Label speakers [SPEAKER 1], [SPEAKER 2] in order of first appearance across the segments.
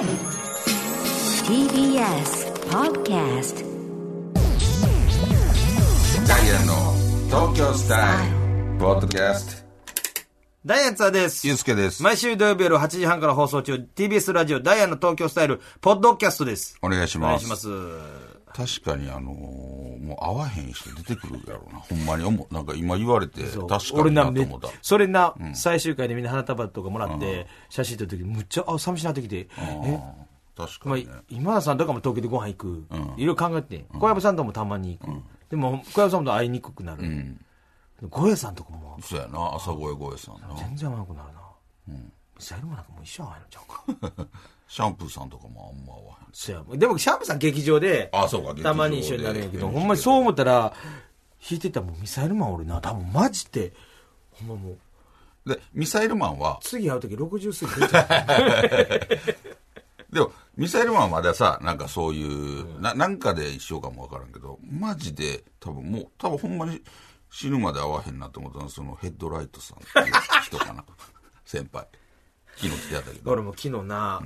[SPEAKER 1] TBS Podcast
[SPEAKER 2] ダイアンの東京スタイルポッドキャスト
[SPEAKER 3] ダイアンツァーです。
[SPEAKER 2] ゆうすけです
[SPEAKER 3] 毎週土曜日夜8時半から放送中、TBS ラジオダイアンの東京スタイル、ポッドキャストです。
[SPEAKER 2] お願いし
[SPEAKER 3] お願
[SPEAKER 2] ます
[SPEAKER 3] いします。
[SPEAKER 2] 確かにあのーもう会わへん人出てくるやろうな。ほんまに思う。なんか今言われて確かに
[SPEAKER 3] 俺な、
[SPEAKER 2] と思った。
[SPEAKER 3] それな、最終回でみんな花束とかもらって、写真撮るときむっちゃ、あ、寂しなってきて、え、まあ
[SPEAKER 2] 確かにね、
[SPEAKER 3] 今田さんとかも東京でご飯行く。いろいろ考えて、小籔さんともたまに行く。でも、小籔さんと会いにくくなる。小籔さんとかも、
[SPEAKER 2] そうやな。朝声声さんな。
[SPEAKER 3] 全然会わなくなるな。ミサイルもなんかもう一生会わないのちゃうか。
[SPEAKER 2] シャンプーさんとかもあんま会わへん。
[SPEAKER 3] でも、シャープさん劇場で、
[SPEAKER 2] あそうか
[SPEAKER 3] たまに一緒になるんやけど、
[SPEAKER 2] うん
[SPEAKER 3] ほんまにそう思ったら、弾いてたらもうミサイルマン俺な、多分マジで、ほんまもう、
[SPEAKER 2] でミサイルマンは？
[SPEAKER 3] 次会う時60過ぎてた。
[SPEAKER 2] でもミサイルマンはまださなんかそういう、ななんかで一緒かもわからんけどマジで多分もう多分ほんまに死ぬまで会わへんなと思ったのはそのヘッドライトさんっていう人かな。先輩。昨日来てやったけど。
[SPEAKER 3] 俺も昨日な、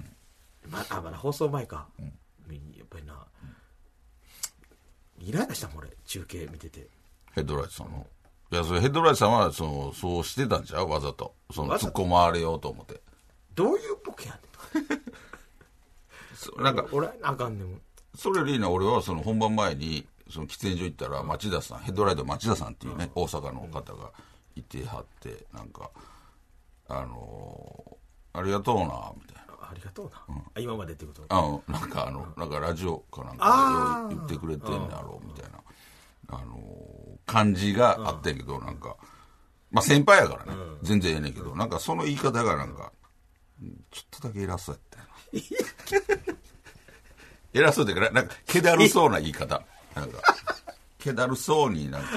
[SPEAKER 3] まあ、まだ放送前か。やっぱりな、イライラしたもん俺、中継見てて。
[SPEAKER 2] ヘッドライトさんの。いやそれヘッドライトさんはそのそうしてたんちゃう？わざと。その突っ込まれようと思って。
[SPEAKER 3] どういうボケやねん。
[SPEAKER 2] そなんか
[SPEAKER 3] 俺、あかんねん。
[SPEAKER 2] それよりな俺はその本番前にその喫煙所行ったら町田さんヘッドライト町田さんっていうね、大阪の方がいてはってなんかあのーありがとうなみたいな
[SPEAKER 3] ありがとうな。あ今までってこと？
[SPEAKER 2] あのなんかあのなんかラジオかなんかで言ってくれてんだろうみたいな。あのー感じがあったんやけどなんか。まあ先輩やからね。全然ええねんけどなんかその言い方がなんかうんちょっとだけ偉そうやったよな。偉そうってかなんか気だるそうな言い方。なんか気だるそうになんか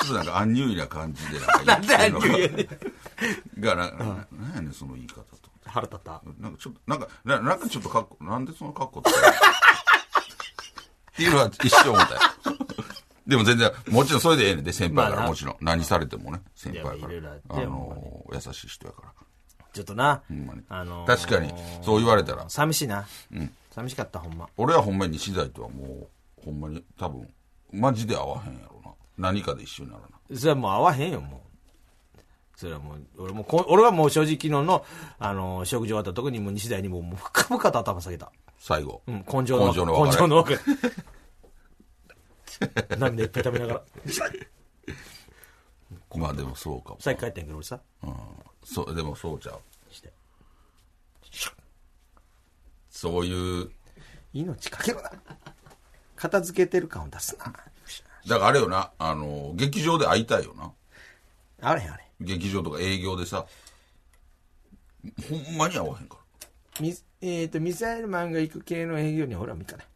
[SPEAKER 2] ちょっとなんかアンニュイな感じでなんか言ってんのが。
[SPEAKER 3] なんでアンニュイやね
[SPEAKER 2] がな、ななんやねんその言い方と
[SPEAKER 3] 腹立った。
[SPEAKER 2] なんかちょっと、なんか、ななんかちょっとかっこ、なんでその格好って。っていうのは一生思ったよ。でも全然、もちろんそれでええねんで、先輩から、
[SPEAKER 3] まあな
[SPEAKER 2] もちろん。何されてもね、先輩から。
[SPEAKER 3] あ
[SPEAKER 2] のー優しい人やから。
[SPEAKER 3] ちょっとな、
[SPEAKER 2] ほんまに。
[SPEAKER 3] あのー
[SPEAKER 2] 確かに、そう言われたら、
[SPEAKER 3] 寂しいな。寂しかった、ほんま。
[SPEAKER 2] 俺はほんまに西大とはもう、ほんまに多分、マジで会わへんやろな。何かで一緒にならな。
[SPEAKER 3] それはもう合わへんよ、もう。それはもう、俺もこ、俺はもう正直昨日の、あの、食事終わったとこにもう西大にもう、もう深々と頭下げた。
[SPEAKER 2] 最後。
[SPEAKER 3] うん、根性の。
[SPEAKER 2] 根性の
[SPEAKER 3] 根性の別れ。涙いっぱい食べながら。
[SPEAKER 2] まあでもそうかも。
[SPEAKER 3] さっき帰ったんやけど、俺さ。
[SPEAKER 2] そう、でもそうちゃう。
[SPEAKER 3] して
[SPEAKER 2] そういう、
[SPEAKER 3] 命かけろな。片付けてる感を出すな。
[SPEAKER 2] だからあれよな、あのー劇場で会いたいよな。
[SPEAKER 3] あれあれ。
[SPEAKER 2] 劇場とか営業でさ、ほんまに会わへんから。
[SPEAKER 3] み、えっ、と、ミサイルマンが行く系の営業には俺は見かない。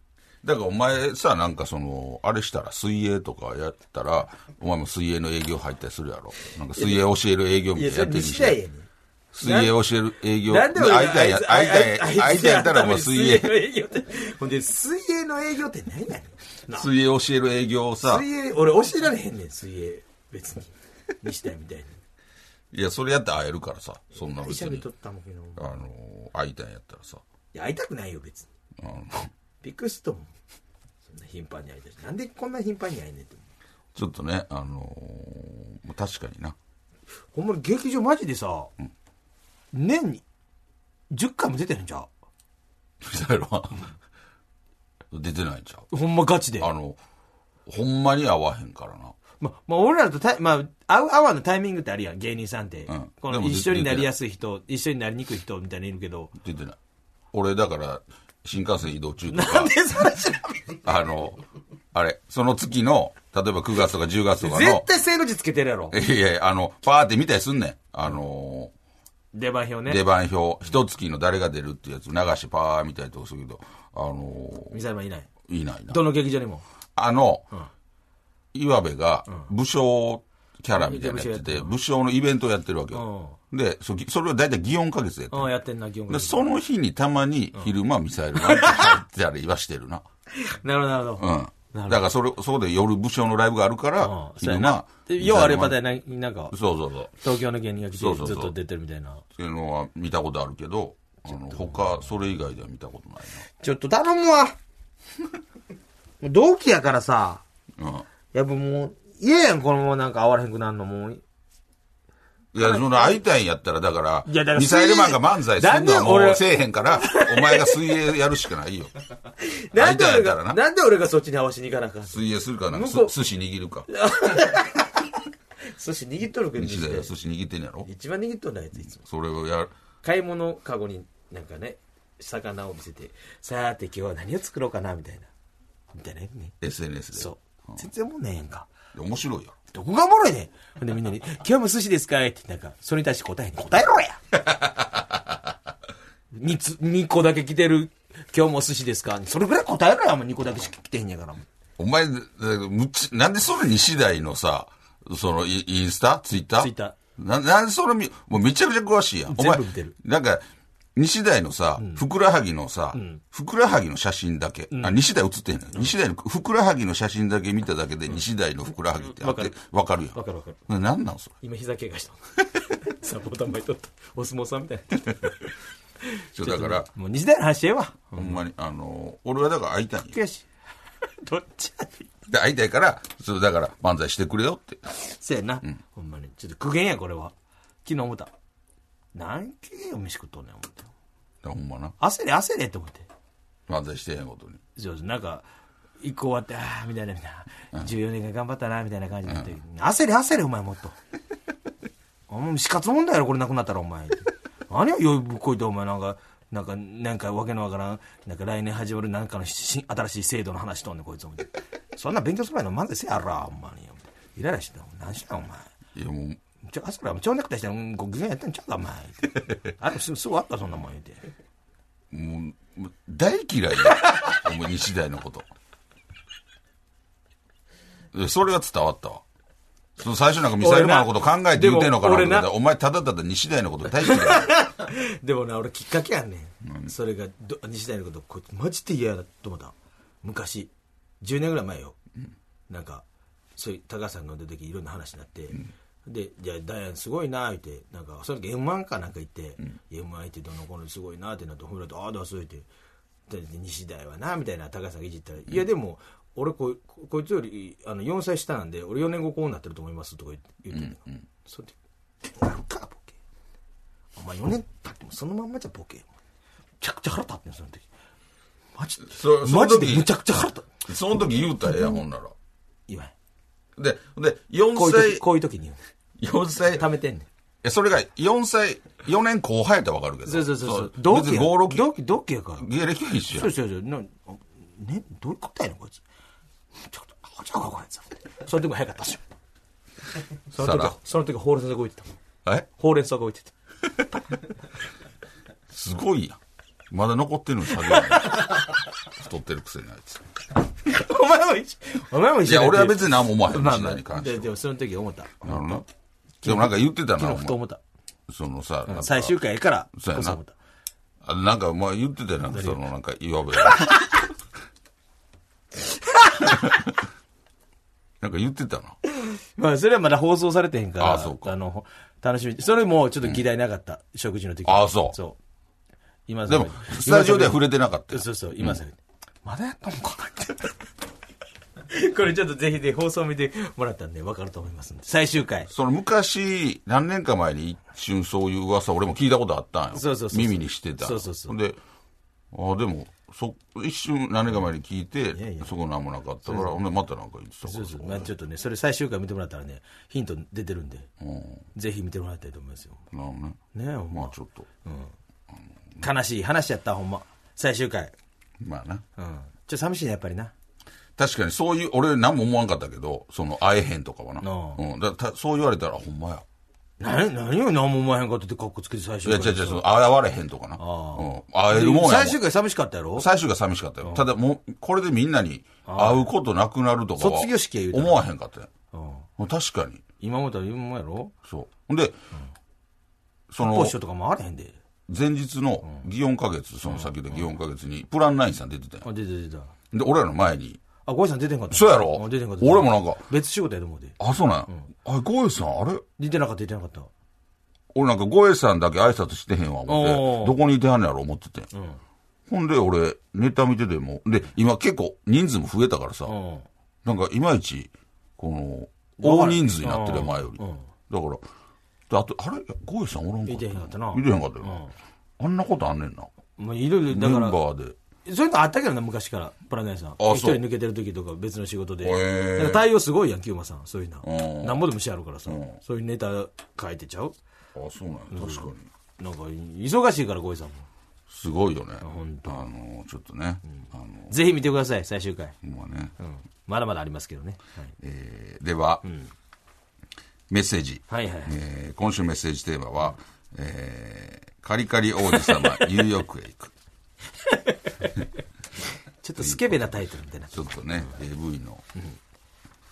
[SPEAKER 2] だからお前さ、なんかその、あれしたら水泳とかやったら、お前も水泳の営業入ったりするやろ。なんか水泳教える営業みたいなのやってるし。水泳教える営業。
[SPEAKER 3] なんで
[SPEAKER 2] いたいや、会いたい、
[SPEAKER 3] あいつ
[SPEAKER 2] 会いたいやったらもう水泳。
[SPEAKER 3] ほんで、水泳の営業って何やねん。な
[SPEAKER 2] 水泳教える営業をさ、
[SPEAKER 3] 水泳、俺教えられへんねん、水泳。別に。西田みたいに。
[SPEAKER 2] いや、それやったら会えるからさ、そんな別に
[SPEAKER 3] 会社で撮。ったもんけど。い
[SPEAKER 2] あの、会いたいんやったらさ、
[SPEAKER 3] や、会いたくないよ、別に。
[SPEAKER 2] あの
[SPEAKER 3] びっくりしたもん。そんな頻繁に会いたいし。なんでこんな頻繁に会えんねんって。
[SPEAKER 2] ちょっとね、あのー確かにな。
[SPEAKER 3] ほんまに劇場マジでさ、年に10回も出てるんじゃ
[SPEAKER 2] ミサイルは、出てないんちゃう
[SPEAKER 3] う？ほんまガチで。
[SPEAKER 2] あの、ほんまに会わへんからな。
[SPEAKER 3] ま、まあ、俺らとた、まあ、会う、会わのタイミングってあるやん、芸人さんって。
[SPEAKER 2] うん
[SPEAKER 3] この、一緒になりやすい人、一緒になりにくい人みたいないるけど。
[SPEAKER 2] 出てない。俺、だから、新幹線移動中と
[SPEAKER 3] な
[SPEAKER 2] か
[SPEAKER 3] んで、それ調べん
[SPEAKER 2] あの、あれ、その月の、例えば9月とか10月とかの
[SPEAKER 3] 絶、対正の字つけてるやろ。
[SPEAKER 2] いやいや、あの、パーって見たりすんねん。あの、
[SPEAKER 3] 出番表ね。
[SPEAKER 2] 出番表、一月の誰が出るっていうやつ流してパー見たりとかするけど、あの、
[SPEAKER 3] ミサイルマンいない？
[SPEAKER 2] いないな。
[SPEAKER 3] どの劇場にも？
[SPEAKER 2] あの、岩部が武将キャラみたいなのやってて、
[SPEAKER 3] うん
[SPEAKER 2] 武将のイベントをやってるわけよ。で、そそれを大体祇園花月でやって
[SPEAKER 3] やってんな、基本
[SPEAKER 2] で、その日にたまに昼間ミサイルが入ってたりはしてるな。
[SPEAKER 3] なるほど、なるほど。
[SPEAKER 2] うん。だからそれ、そこで夜武将のライブがあるから、昼間
[SPEAKER 3] やな。。でようあればな、なんか、
[SPEAKER 2] そうそうそう。
[SPEAKER 3] 東京の芸人が来てずっと出てるみたいな。
[SPEAKER 2] っていうのは見たことあるけど、あの、他、それ以外では見たことない
[SPEAKER 3] ちょっと頼むわ。同期やからさ、
[SPEAKER 2] な。うん。
[SPEAKER 3] やっぱもう、嫌やん、このままなんか会われへんくなるのもう。
[SPEAKER 2] いや、その会いたいんやったら、だから、
[SPEAKER 3] いやだから
[SPEAKER 2] ミサイルマンが漫才するのはもうせえへんから、お前が水泳やるしかないよ。
[SPEAKER 3] なんで俺が、
[SPEAKER 2] 会いたいんやったらな
[SPEAKER 3] なんで俺がそっちに合わしに行かなあかん
[SPEAKER 2] 水泳するかなんか、寿司握るか。
[SPEAKER 3] 寿司握っとるけど、
[SPEAKER 2] 西田が寿司握ってんやろ
[SPEAKER 3] 一番握っとんだやつ、いつも。
[SPEAKER 2] それをやる。
[SPEAKER 3] 買い物カゴになんかね、魚を見せて、さーて今日は何を作ろうかな、みたいな。みたいなね。
[SPEAKER 2] SNS で。
[SPEAKER 3] そう。全然もんねえへんか。
[SPEAKER 2] いや面白いよ。
[SPEAKER 3] どこがおもろいねん。ほんでみんなに、今日も寿司ですかって、なんか、それに対して答えに答えろや 二つ、二個だけ来てる、今日も寿司ですか？それぐらい答えろや、もう二個だけしか来てへんやから。
[SPEAKER 2] お前、だむちなんでそれ西大のさ、そのイインスタ？ツイッター？
[SPEAKER 3] ツイッター
[SPEAKER 2] ななんでそれみ、もうめちゃくちゃ詳しいやん。お前
[SPEAKER 3] 全部見てる、
[SPEAKER 2] なんか、西大のさ、ふくらはぎのさ、ふくらはぎの写真だけ、あ、西大写ってんのよ。西大のふくらはぎの写真だけ見ただけで、西大のふくらはぎってあって、わかるやん。
[SPEAKER 3] わかるわかる。
[SPEAKER 2] ななんなんそれ？
[SPEAKER 3] 今膝怪我した。サポーター巻いとった。お相撲さんみたいな。
[SPEAKER 2] ちょだから、
[SPEAKER 3] もう西大の話ええわ。
[SPEAKER 2] ほんまに、あの、俺はだから会いたいんよ
[SPEAKER 3] 悔しい。どっちや。
[SPEAKER 2] で、会いたいから、それだから漫才してくれよって。
[SPEAKER 3] そうやな。ほんまに。ちょっと苦言や、これは。昨日思った。何件お飯食っとんねん、思って。
[SPEAKER 2] ほんまな。
[SPEAKER 3] 焦れ、焦れって思って。
[SPEAKER 2] 漫才してへんことに。
[SPEAKER 3] そうそう、なんか、一個終わって、ああ、みたいな、みたいな。14年間頑張ったな、みたいな感じになって。焦れ、焦れ、お前もっと。お前、死活問題やろ、これなくなったら、お前。何をよいぶっこいて、お前、なんか、なんか、なんか、わけのわからん、なんか来年始まるなんかの新新しい制度の話しとんねん、こいつ、思って。そんな勉強する前の漫才せやろ、ほんまに。イライラしてた。何してんの、お前。
[SPEAKER 2] いやもう、
[SPEAKER 3] ちょ、あそこら、蝶ネクタイして、うん、ご機嫌やってんちゃうか、お前。あれ、すぐ、すぐあった、そんなもん言うて。
[SPEAKER 2] もう、大嫌いや。お前西大のこと。えそれは伝わったわ。その最初なんかミサイルマンのこと考えて言うてんのかなと思ったら
[SPEAKER 3] でも俺な
[SPEAKER 2] お前ただただ西大のこと大嫌いや。
[SPEAKER 3] でもな、俺きっかけやんねん。それがど、西大のこと、こいつマジで嫌だと思った。昔、10年ぐらい前よ。なんか、そういう、高橋さんが出た時いろんな話になって、で、じゃあ、ダイアンすごいな、言って、なんか、その時 M1 かなんか行って、M1 行ってどの子のすごいなってなって、ほらと、ああ、だ、そう言って、で西大はな、みたいな高橋さいじったら、いや、でも、俺こ、ここいつよりあの4歳下なんで、俺4年後こうなってると思いますとか言って言ってんのそれで、なんか、ボケ。お前4年経ってもそのまんまじゃボケ。めちゃくちゃ腹立ってんその時。マジで。マジでむちゃくちゃ腹立って。
[SPEAKER 2] その時言うたらええやん、ほんなら。
[SPEAKER 3] 言わへん。
[SPEAKER 2] で、で、4
[SPEAKER 3] こういう時、
[SPEAKER 2] 歳、
[SPEAKER 3] こういう時に言う
[SPEAKER 2] 4歳。
[SPEAKER 3] 貯めてんねん。
[SPEAKER 2] え、それが4歳、4年後輩やったらわかるけど。
[SPEAKER 3] そうそうそうそう。
[SPEAKER 2] 同期。
[SPEAKER 3] 同期や。
[SPEAKER 2] 5、6
[SPEAKER 3] 同期、同期やから。
[SPEAKER 2] 芸歴は一緒や
[SPEAKER 3] そうそうそう。なね、どういうことやねん、こいつ。ちょっと、あ、ちゃうか、こいつ。その時も早かったっすよ。その時
[SPEAKER 2] さら、
[SPEAKER 3] その時ほうれん草が動いてた。
[SPEAKER 2] え？
[SPEAKER 3] ほうれん草が動いてた。
[SPEAKER 2] すごいやん。まだ残ってるのに下げ 太ってるくせにあいつ。
[SPEAKER 3] お前も一緒。お前も一緒
[SPEAKER 2] いや、俺は別
[SPEAKER 3] に。
[SPEAKER 2] に何も思わへん。西
[SPEAKER 3] まあまあ、で
[SPEAKER 2] 大に関しては。
[SPEAKER 3] でもその時思った。
[SPEAKER 2] なるほどな。でもなんか言ってたな、
[SPEAKER 3] ふと思った。
[SPEAKER 2] そのさ、
[SPEAKER 3] 最終回やから、
[SPEAKER 2] そうやな
[SPEAKER 3] こそ思った。
[SPEAKER 2] あなんか、まあ言ってたよなんかその、なんか、岩部 なんか言ってたな。
[SPEAKER 3] まあ、それはまだ放送されてへんから、
[SPEAKER 2] あそうか
[SPEAKER 3] の、楽しみ。それもちょっと議題なかった。食事の時
[SPEAKER 2] あそう
[SPEAKER 3] そう。今
[SPEAKER 2] でも、スタジオでは触れてなかったよ。
[SPEAKER 3] そうそう、今さ、まだやったのかって。これちょっとぜひで放送見てもらったんで分かると思いますんで。最終回。
[SPEAKER 2] その昔、何年か前に一瞬そういう噂、俺も聞いたことあったんよ。
[SPEAKER 3] そうそうそう
[SPEAKER 2] 耳にしてた。
[SPEAKER 3] そうそうそう
[SPEAKER 2] で、ああ、でも、そ、一瞬何年か前に聞いて、
[SPEAKER 3] やいや
[SPEAKER 2] そこ何もなかったから、ほんでまたなんか言ってた
[SPEAKER 3] そうそう。まあちょっとね、それ最終回見てもらったらね、ヒント出てるんで、
[SPEAKER 2] うん
[SPEAKER 3] ぜひ見てもらいたいと思いますよ。
[SPEAKER 2] なるほどね。
[SPEAKER 3] ねま
[SPEAKER 2] まあちょっと。
[SPEAKER 3] 悲しい話やった、ほんま。最終回。
[SPEAKER 2] まあな。
[SPEAKER 3] うん。ちょっと寂しいね、やっぱりな。
[SPEAKER 2] 確かにそういう、俺何も思わんかったけど、その、会えへんとかはな。
[SPEAKER 3] ああ
[SPEAKER 2] うん。だたそう言われたら、ほんまや。
[SPEAKER 3] 何、何を何も思わへんかったってカッコつけて最
[SPEAKER 2] いや、
[SPEAKER 3] 終回。
[SPEAKER 2] 違う違う、その会われへんとかな。うん。会えるもんや。
[SPEAKER 3] 最終回寂しかったやろ？
[SPEAKER 2] 最終が寂しかったよ。ただもう、これでみんなに会うことなくなるとかは
[SPEAKER 3] 卒業式や言う
[SPEAKER 2] 思わへんかったよ。
[SPEAKER 3] うん。
[SPEAKER 2] 確かに。
[SPEAKER 3] 今思ったら今もやろ？
[SPEAKER 2] そう。ほんで、その
[SPEAKER 3] ポッ、ショとかもあれへんで。
[SPEAKER 2] 前日の祇園花月、その先で祇園花月に、プランナインさん出てたよ。
[SPEAKER 3] あ、出て出た。
[SPEAKER 2] で、俺らの前に、
[SPEAKER 3] あ、ゴイさん出てんかった
[SPEAKER 2] そうやろ？
[SPEAKER 3] あ出てんかった。
[SPEAKER 2] 俺もなんか
[SPEAKER 3] 別仕事やと思うで。
[SPEAKER 2] あ、そうなんや。あ、ゴエさん、あれ？
[SPEAKER 3] 出てなかった、出てなかった。
[SPEAKER 2] 俺なんか、ゴエさんだけ挨拶してへんわ、思って、どこにいてはんねやろ思ってて。ほんで、俺、ネタ見てても、で、今結構人数も増えたからさ、
[SPEAKER 3] うん。
[SPEAKER 2] なんかいまいち、この、大人数になってる前より。
[SPEAKER 3] うん
[SPEAKER 2] だから、であと、あれ？ゴエさんおらんかった
[SPEAKER 3] いてへんかったない
[SPEAKER 2] てへんかったよな。あんなことあんねんな。
[SPEAKER 3] もういろいろ、
[SPEAKER 2] メン
[SPEAKER 3] だから、
[SPEAKER 2] バーで。
[SPEAKER 3] そういうのあったけどな、昔から、パラダイスさん。一人抜けてる時とか別の仕事で。対応すごいやん、キューマさん。そういう
[SPEAKER 2] う
[SPEAKER 3] の。
[SPEAKER 2] ん
[SPEAKER 3] なんぼでもしあるからさ
[SPEAKER 2] ん。
[SPEAKER 3] そういうネタ書いてちゃう
[SPEAKER 2] あ、そうなんや。確かに。
[SPEAKER 3] なんか、忙しいから、ゴイさんも。
[SPEAKER 2] すごいよね。
[SPEAKER 3] 本当
[SPEAKER 2] あの、ちょっとね。あの、
[SPEAKER 3] ぜひ見てください、最終回。
[SPEAKER 2] まあね。
[SPEAKER 3] うん。まだまだありますけどね。
[SPEAKER 2] えーでは、メッセージ。
[SPEAKER 3] はいはいはい
[SPEAKER 2] えー今週メッセージテーマは、えーカリカリ王子様、ニューヨークへ行く。
[SPEAKER 3] ちょっとスケベなタイトルみたいな。
[SPEAKER 2] ちょっとね、AV の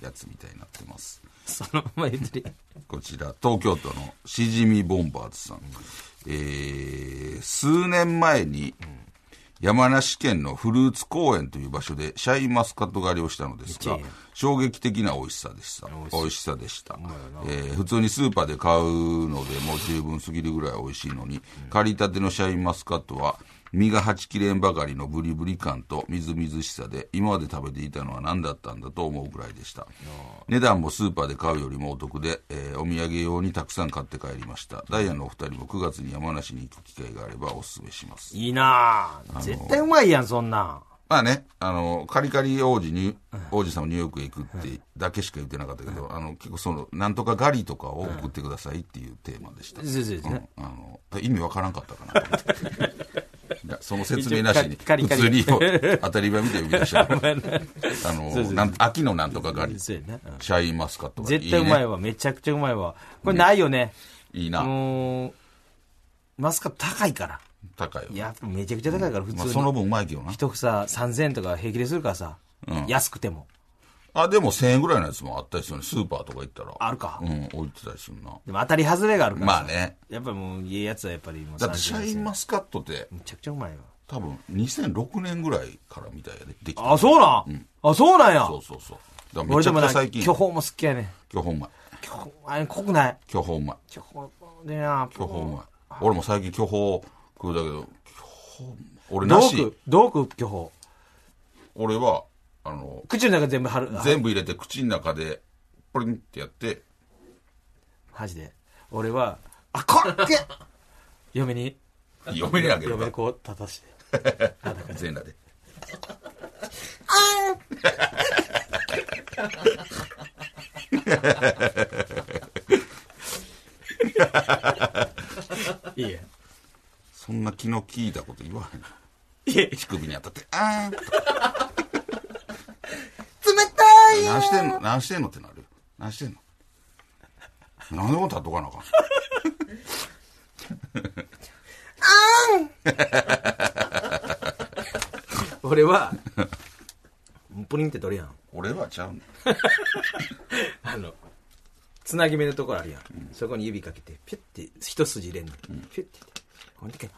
[SPEAKER 2] やつみたいになってます。
[SPEAKER 3] そのまま言ってる。
[SPEAKER 2] こちら、東京都のしじみボンバーズさん。えー数年前に、山梨県のフルーツ公園という場所でシャインマスカット狩りをしたのですが衝撃的な美味しさでした。美味しさでした。えー普通にスーパーで買うのでもう十分すぎるぐらい美味しいのに、刈りたてのシャインマスカットは、身がはち切れんばかりのブリブリ感とみずみずしさで、今まで食べていたのは何だったんだと思うぐらいでした。値段もスーパーで買うよりもお得で、えーお土産用にたくさん買って帰りました。ダイヤのお二人も9月に山梨に行く機会があればおすすめします。
[SPEAKER 3] いいなあ。絶対うまいやん、そんなん。
[SPEAKER 2] まあね、あの、カリカリ王子に、王子様ニューヨークへ行くってだけしか言ってなかったけど、あの、結構その、なんとか狩りとかを送ってくださいっていうテーマでした。
[SPEAKER 3] そう
[SPEAKER 2] んあの、意味わからんかったかなと思って。いやその説明なしに、普通に当たり前みたいに呼び出した。あの、なん秋のなんとか狩り。シャインマスカットが
[SPEAKER 3] 絶対うまいわ。めちゃくちゃうまいわ。これないよね。
[SPEAKER 2] いいな。
[SPEAKER 3] マスカット高いから。
[SPEAKER 2] 高いよ。
[SPEAKER 3] やっぱめちゃくちゃ高いから、普
[SPEAKER 2] まあ、その。分うまいけどな。
[SPEAKER 3] 一房3000円とか平気でするからさ。
[SPEAKER 2] うん
[SPEAKER 3] 安くても。
[SPEAKER 2] あ、でも1000円ぐらいのやつもあったりするね。スーパーとか行ったら。
[SPEAKER 3] あるか
[SPEAKER 2] うん、置いてたりするな。
[SPEAKER 3] でも当たり外れがあるからさ。
[SPEAKER 2] まあね。
[SPEAKER 3] やっぱりもう、いいやつはやっぱりもう
[SPEAKER 2] だってシャインマ
[SPEAKER 3] ス。
[SPEAKER 2] スカットって、
[SPEAKER 3] めちゃくちゃうまいわ。
[SPEAKER 2] 多分2006年ぐらいからみたいやで。できた
[SPEAKER 3] あ、そうなん、あ、そうなんや。
[SPEAKER 2] そうそうそう。だからめちゃちゃ最近。
[SPEAKER 3] 巨峰も好きやね。
[SPEAKER 2] 巨峰うまい。
[SPEAKER 3] 巨峰、あれ濃くない？
[SPEAKER 2] 巨峰うまい。
[SPEAKER 3] 巨峰でな、
[SPEAKER 2] 巨峰うまい。俺も最近巨峰食うだけど、俺なし
[SPEAKER 3] 食う、どう食う巨峰。
[SPEAKER 2] 俺は、あの、
[SPEAKER 3] 口の中全部貼る。
[SPEAKER 2] 全部入れて口の中で、ポリンってやって、
[SPEAKER 3] マジで。俺は、あ、こっけ嫁に、
[SPEAKER 2] 嫁にあげるか
[SPEAKER 3] 嫁にこう立たして。
[SPEAKER 2] 全裸で。
[SPEAKER 3] いいや。
[SPEAKER 2] そんな気の利いたこと言わへん。
[SPEAKER 3] いや、
[SPEAKER 2] 乳首に当たって、あー
[SPEAKER 3] 冷たい
[SPEAKER 2] 何してんの？何してんの？ってなるよ。何してんの？何でも立っとかなあかん。
[SPEAKER 3] 俺は、プリンって取るやん。
[SPEAKER 2] 俺はちゃう
[SPEAKER 3] あの、つなぎ目のところあるやん。そこに指かけて、ピュッて一筋入れんの。ピュッて。ほんでけ、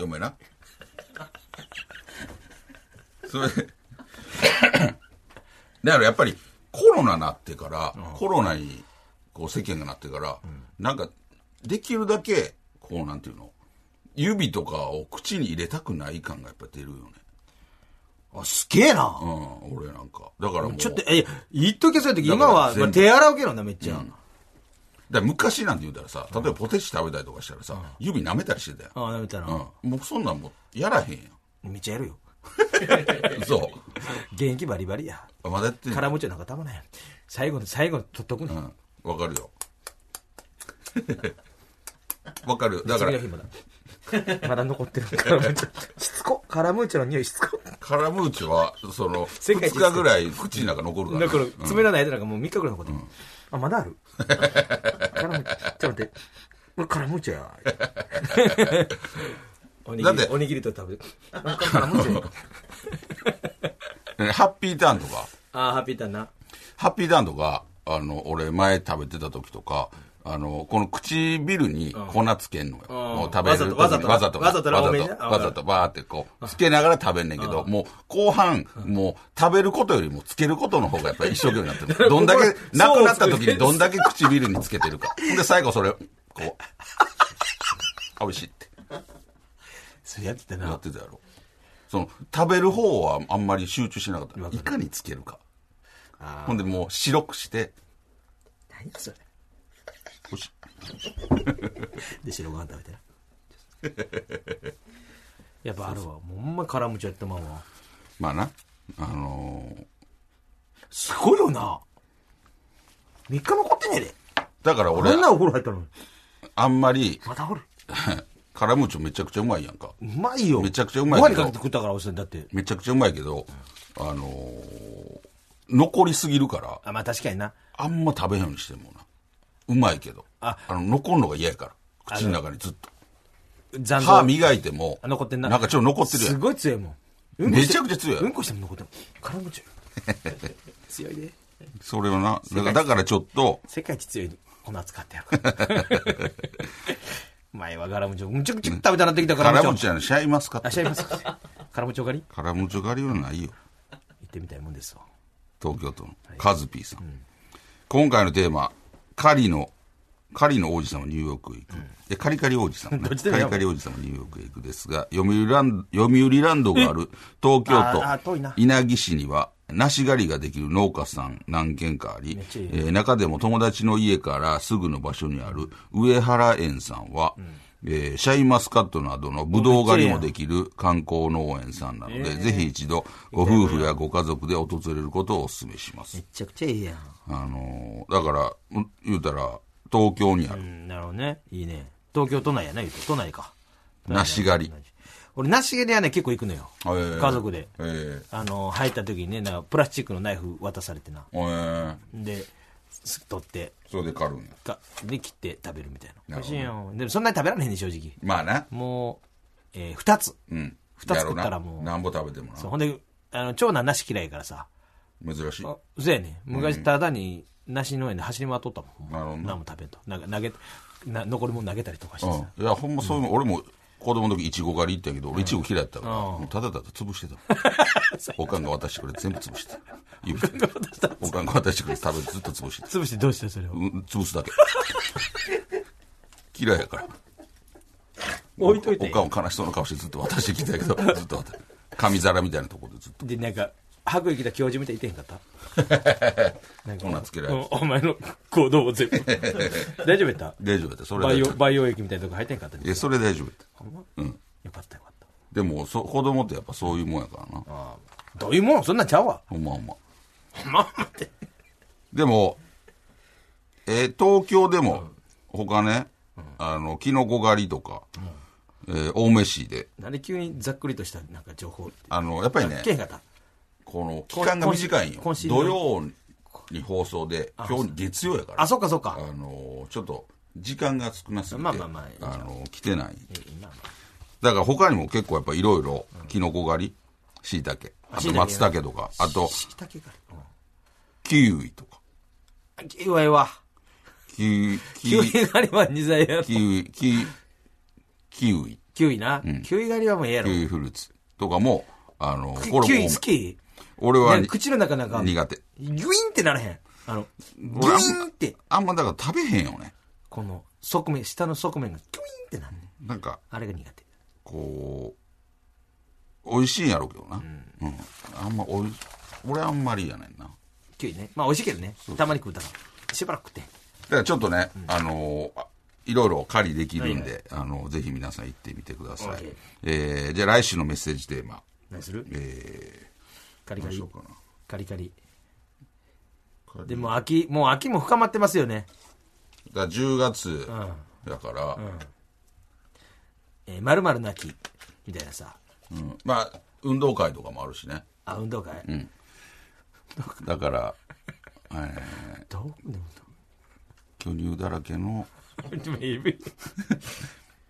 [SPEAKER 2] 嫁な。それ、だからやっぱりコロナなってから、コロナにこう世間がなってから、なんか、できるだけ、こうなんていうの、指とかを口に入れたくない感がやっぱ出るよね。
[SPEAKER 3] あ、すげえな。
[SPEAKER 2] うん、俺なんか。だからもう、
[SPEAKER 3] ちょっと、え、言っとけそういう時、
[SPEAKER 2] だから
[SPEAKER 3] 今は、手洗うけどな、めっちゃ。
[SPEAKER 2] だから昔なんて言うたらさ、例えばポテチ食べたりとかしたらさ、指舐めたりしてたよ。
[SPEAKER 3] ああ、なめたら、
[SPEAKER 2] うん。もうそんなんもうやらへんや
[SPEAKER 3] めっちゃやるよ。
[SPEAKER 2] ん。そう。
[SPEAKER 3] 現役バリバリや。
[SPEAKER 2] あまだやってんの？
[SPEAKER 3] カラムチョなんかたまらんやん。最後の、最後に取っとくね。
[SPEAKER 2] うん。わかるよ。わかるよ。だから
[SPEAKER 3] 次の、日まだ。まだ残ってるカラムーチョ。しつこ。カラムーチョの匂いしつこ。
[SPEAKER 2] カラムーチョは、その、2
[SPEAKER 3] 世界一
[SPEAKER 2] 日ぐらい口の中残るから。
[SPEAKER 3] だから、
[SPEAKER 2] うん
[SPEAKER 3] 爪のない間なんかもう3日ぐらい残ってる。あ、まだある？カラムーチョ。ちょっと待って。これカラムーチョや。おにぎり
[SPEAKER 2] だって、
[SPEAKER 3] おにぎりと食べる。カラムーチョや。
[SPEAKER 2] ねハッピーターンとか、
[SPEAKER 3] あー、ハッピーターンな。
[SPEAKER 2] ハッピーターンとか、あの、俺前食べてた時とか、あの、この唇に粉つけんのよ。もう食べる
[SPEAKER 3] わざと
[SPEAKER 2] わざと、
[SPEAKER 3] わざと
[SPEAKER 2] わざと、わざと、バーってこう、つけながら食べんねんけど、もう、後半、もう、食べることよりもつけることの方がやっぱり一生懸命になってる。どんだけ、なくなった時にどんだけ唇につけてるか。で、最後それ、こう、あ、美味しいって。
[SPEAKER 3] それやってた
[SPEAKER 2] や
[SPEAKER 3] な
[SPEAKER 2] ってたやろ。その、食べる方はあんまり集中しなかった。いかにつけるか。
[SPEAKER 3] あ
[SPEAKER 2] ほんでもう白くして、
[SPEAKER 3] 何やそれ
[SPEAKER 2] 美味しい。
[SPEAKER 3] で白ご飯食べてな。やっぱあるわ。もうほんまカラムチョやったまんわ。
[SPEAKER 2] まあな、あのー。
[SPEAKER 3] すごいよな。3日残ってねえで。
[SPEAKER 2] だから俺
[SPEAKER 3] あん、なお風呂入ったのに。
[SPEAKER 2] あんまり、
[SPEAKER 3] またおる。
[SPEAKER 2] カラムーチョめちゃくちゃうまいやんか。
[SPEAKER 3] うまいよ。
[SPEAKER 2] めちゃくちゃうまいけど
[SPEAKER 3] ご飯にかけて食ったからおっしゃんだって。
[SPEAKER 2] めちゃくちゃうまいけど、あのー残りすぎるから、
[SPEAKER 3] あまあ確かにな。
[SPEAKER 2] あんま食べへんようにしてんもんな。うまいけど。
[SPEAKER 3] あ。
[SPEAKER 2] あの、残るのが嫌やから。口の中にずっと。
[SPEAKER 3] 残
[SPEAKER 2] 歯磨いても、
[SPEAKER 3] あ残ってんな。
[SPEAKER 2] なんかちょっと残ってるや
[SPEAKER 3] す
[SPEAKER 2] ん。
[SPEAKER 3] ごい強いもん。うんこ
[SPEAKER 2] めちゃくちゃ強いやん。
[SPEAKER 3] うんこしても残ってる。カラムチョ強いで。
[SPEAKER 2] それをな、だからだからちょっと、
[SPEAKER 3] 世界一強い粉使ってやるから。前はガラムチョむちゃくちゃ食べたなってきたカ
[SPEAKER 2] カ
[SPEAKER 3] ラムチョ
[SPEAKER 2] ラムーチョやのシャインマスカット。
[SPEAKER 3] あしゃいますかカラムチョ狩り？
[SPEAKER 2] カラムーチョ狩りはないよ。
[SPEAKER 3] 行ってみたいもんですわ。
[SPEAKER 2] 東京都のカズピーさん、今回のテーマ狩りの狩りの王子様ニューヨークへ行く、でカリカリ王子様、ね、カリカリ王子様ニューヨークへ行くですが読売ランド読売ランドがある。東京都稲城市には梨狩りができる農家さん何軒かありえー中でも友達の家からすぐの場所にある上原園さんは、えーシャインマスカットなどのブドウ狩りもできる観光農園さんなので、ぜひ一度ご夫婦やご家族で訪れることをお勧めします。
[SPEAKER 3] め。ちゃくちゃいいやん
[SPEAKER 2] あのーだから、うん言うたら、東京にある、
[SPEAKER 3] うんなるほどね。いいね。東京都内やな言うと都内か。
[SPEAKER 2] 梨狩り。
[SPEAKER 3] 俺梨狩りはね結構行くのよ。
[SPEAKER 2] えー
[SPEAKER 3] 家族で。
[SPEAKER 2] え
[SPEAKER 3] あの入った時にねなんかプラスチックのナイフ渡されてな。
[SPEAKER 2] ええ。ー
[SPEAKER 3] です取って。
[SPEAKER 2] それで狩るんや。
[SPEAKER 3] かで切って食べるみたいな。
[SPEAKER 2] なるほど。
[SPEAKER 3] 美味しいよ。でもそんなに食べられへんね正直。
[SPEAKER 2] まあな。
[SPEAKER 3] もう、えー、2つ。
[SPEAKER 2] うん。
[SPEAKER 3] 二つ食ったらもう。
[SPEAKER 2] なんぼ食べてもな。
[SPEAKER 3] そうほんであの長男梨嫌いやからさ
[SPEAKER 2] 珍しい。
[SPEAKER 3] あそうやね昔ただに梨農園で走り回っとったもん、
[SPEAKER 2] なるほどね
[SPEAKER 3] 何も食べんとなんか投げな残り物投げたりとかしてさ、
[SPEAKER 2] うん。いや、ほんまそういうの、俺も子供の時イチゴ狩り行ったけど、俺イチゴ嫌いやったから、もうただただ潰してた。おかんが渡してくれて全部潰してた。指で おかんが渡してくれて食べてずっと潰してた。
[SPEAKER 3] 潰してどうしてそれを、
[SPEAKER 2] うん、潰すだけ。嫌いやから。
[SPEAKER 3] 置いといて
[SPEAKER 2] おかん悲しそうな顔してずっと渡してきたけど、ずっと渡紙皿みたいなところでずっと。
[SPEAKER 3] でなんか白衣着た教授みたいにいてへんかった？
[SPEAKER 2] こんなんつけられて。
[SPEAKER 3] おお前の行動を全部。大丈夫やった？
[SPEAKER 2] 大丈夫やった。それ
[SPEAKER 3] 培。養培養液みたいなとこ入ってんかった
[SPEAKER 2] いや、それ大丈夫やった。
[SPEAKER 3] ほんま？
[SPEAKER 2] うん。
[SPEAKER 3] よかったよかった。
[SPEAKER 2] でも、そ子供ってやっぱそういうもんやからな。
[SPEAKER 3] ああ。どういうもん？そんなんちゃうわ。
[SPEAKER 2] ほんまほんま。
[SPEAKER 3] ほんま待って。
[SPEAKER 2] でも、えー東京でも、他ね、あの、キノコ狩りとか、えー青梅市で、
[SPEAKER 3] なんで急にざっくりとしたなんか情報
[SPEAKER 2] あの、やっぱりね
[SPEAKER 3] 聞、けへんかった
[SPEAKER 2] この期間が短いんよ。
[SPEAKER 3] 今週
[SPEAKER 2] 土曜に放送で、今日月曜やから。
[SPEAKER 3] あそっかそっか。
[SPEAKER 2] あの、ちょっと、時間が少なすぎて、
[SPEAKER 3] まあまあまあ
[SPEAKER 2] あの、来てない。
[SPEAKER 3] 今
[SPEAKER 2] だから他にも結構やっぱいろいろ、キノコ狩り、椎茸、あと松茸とか、あと、キウイとか、
[SPEAKER 3] キウイは。
[SPEAKER 2] キウイ、
[SPEAKER 3] キウイ。狩りは二剤や
[SPEAKER 2] キウイ、キウイ、キウイ、
[SPEAKER 3] キウイな、キウイ狩りはもうええやろ。
[SPEAKER 2] キウイフルーツとかも、あの、
[SPEAKER 3] キ
[SPEAKER 2] これも。
[SPEAKER 3] キウイ好き？
[SPEAKER 2] 俺は
[SPEAKER 3] ね口の中なんか。
[SPEAKER 2] 苦手。
[SPEAKER 3] ギュインってならへん。あのギュインって。
[SPEAKER 2] あんまだから食べへんよね。
[SPEAKER 3] この側面下の側面がギュインってなんねん。
[SPEAKER 2] なんか、
[SPEAKER 3] あれが苦手。
[SPEAKER 2] こう、美味しいんやろうけどな。うん。あんまおい、俺あんまりやねんな。だ
[SPEAKER 3] キウイね。まあ美味しいけどね。たまに食うたら。しばらく食って。
[SPEAKER 2] からちょっとね、あのいろいろ狩りできるんで、あのぜひ皆さん行ってみてください。えー、じゃあ来週のメッセージテーマ。
[SPEAKER 3] 何する？
[SPEAKER 2] え
[SPEAKER 3] カリカリカリ。カリ
[SPEAKER 2] カリ。
[SPEAKER 3] でも秋もう秋も深まってますよね。
[SPEAKER 2] ー、だから10月
[SPEAKER 3] うん。
[SPEAKER 2] だから、
[SPEAKER 3] えー、〇〇なき。みたいなさ。
[SPEAKER 2] うん。まあ、運動会とかもあるしね。
[SPEAKER 3] あ運動会、
[SPEAKER 2] だから、え
[SPEAKER 3] どう？でも
[SPEAKER 2] ー、巨乳だらけの、
[SPEAKER 3] でもいい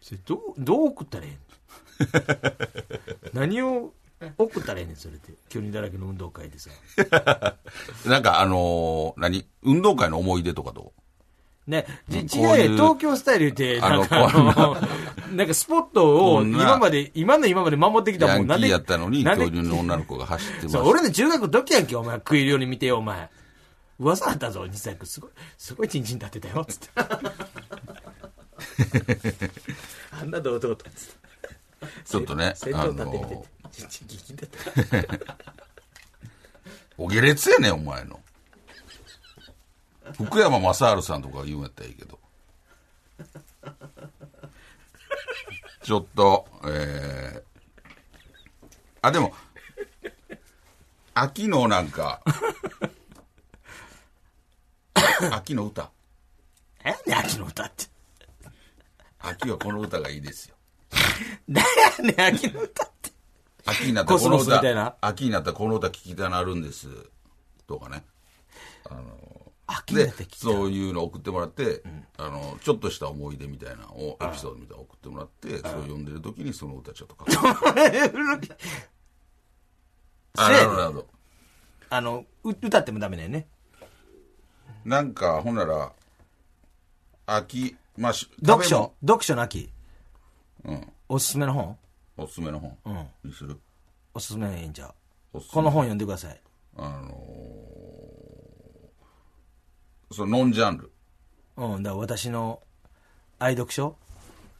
[SPEAKER 3] それどうどう送ったらええん 何を送ったらええねんそれって巨乳だらけの運動会でさ
[SPEAKER 2] なんかあのー何？運動会の思い出とかどう？いう
[SPEAKER 3] 違うよ東京スタイル言って、
[SPEAKER 2] あの
[SPEAKER 3] なんかあの、なんかスポットを今まで、今の今まで守ってきたもんなんで
[SPEAKER 2] ーやったのに、
[SPEAKER 3] なんで
[SPEAKER 2] 恐竜の女の子が走って
[SPEAKER 3] そう、
[SPEAKER 2] た。
[SPEAKER 3] 俺の中学の時やんけ、お前。食いるように見てよ、お前。噂あったぞ、西田君。すごい、すごいチンチン立ってたよ、つって。あんな堂々と、つって。
[SPEAKER 2] ちょっとね、
[SPEAKER 3] 先
[SPEAKER 2] あの、
[SPEAKER 3] チンチンギキンだった。
[SPEAKER 2] お下劣やねん、お前の。福山雅治さんとか言うんやったらいいけど。ちょっと、えー、あ、でも、秋のなんか、秋の歌。
[SPEAKER 3] えね秋の歌って。
[SPEAKER 2] 秋はこの歌がいいですよ。
[SPEAKER 3] だやねん、秋の歌って。
[SPEAKER 2] 秋になったらこの歌、秋になったらこの歌聞きたなるんです。とかね。
[SPEAKER 3] 秋になって。
[SPEAKER 2] そういうの送ってもらって、あの、ちょっとした思い出みたいなのを、エピソードみたいなの送ってもらって、それを読んでる時にその歌ちょっとかけて。あ、なるほど。
[SPEAKER 3] あの、う歌ってもダメだよね。
[SPEAKER 2] なんか、ほんなら、秋、まあ、し
[SPEAKER 3] 読書？読書の秋？
[SPEAKER 2] うん。
[SPEAKER 3] おすすめの本？
[SPEAKER 2] おすすめの本
[SPEAKER 3] うん。
[SPEAKER 2] にする。
[SPEAKER 3] おすすめのええんじゃ
[SPEAKER 2] おすすめ
[SPEAKER 3] この本読んでください。
[SPEAKER 2] あのー、そのノンジャンル。
[SPEAKER 3] うん、だから私の愛読書？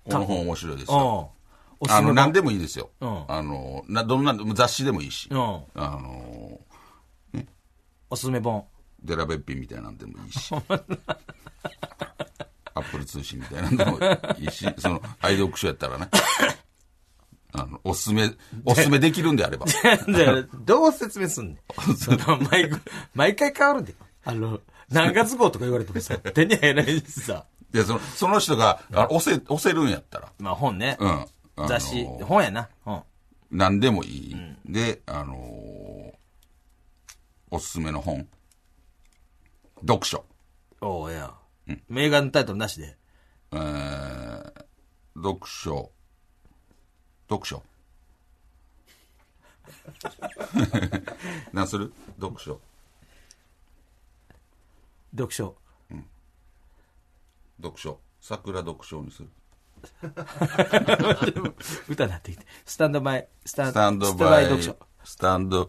[SPEAKER 2] この本面白いです
[SPEAKER 3] うん。
[SPEAKER 2] よ。
[SPEAKER 3] おすすめの
[SPEAKER 2] あの、何でもいいですよ。
[SPEAKER 3] うん
[SPEAKER 2] あの、な、どんな、雑誌でもいいし。
[SPEAKER 3] うん。
[SPEAKER 2] あの、
[SPEAKER 3] おすすめ本。
[SPEAKER 2] デラべっぴんみたいなんでもいいし。アップル通信みたいなんでもいいし、その、愛読書やったらね。あの、おすすめ、おすすめできるんであれば。
[SPEAKER 3] でどう説明すんねん。その 毎毎回変わるんで。あの、何月号とか言われてもさ、手に入らないしさ。
[SPEAKER 2] で、その、その人が、あ押せ、押せるんやったら、
[SPEAKER 3] まあ本ね。
[SPEAKER 2] うん。
[SPEAKER 3] 雑誌。本やな。本。
[SPEAKER 2] 何でもいい。で、あのーおすすめの本。読書。
[SPEAKER 3] おうや。名画のタイトルなしで。
[SPEAKER 2] えー、読書。読書。何する？読書。
[SPEAKER 3] 読書。
[SPEAKER 2] 読書。桜読書にする。
[SPEAKER 3] 歌になってきて。スタンドバイ、スタン
[SPEAKER 2] ドバイ
[SPEAKER 3] 読書。、
[SPEAKER 2] スタンド、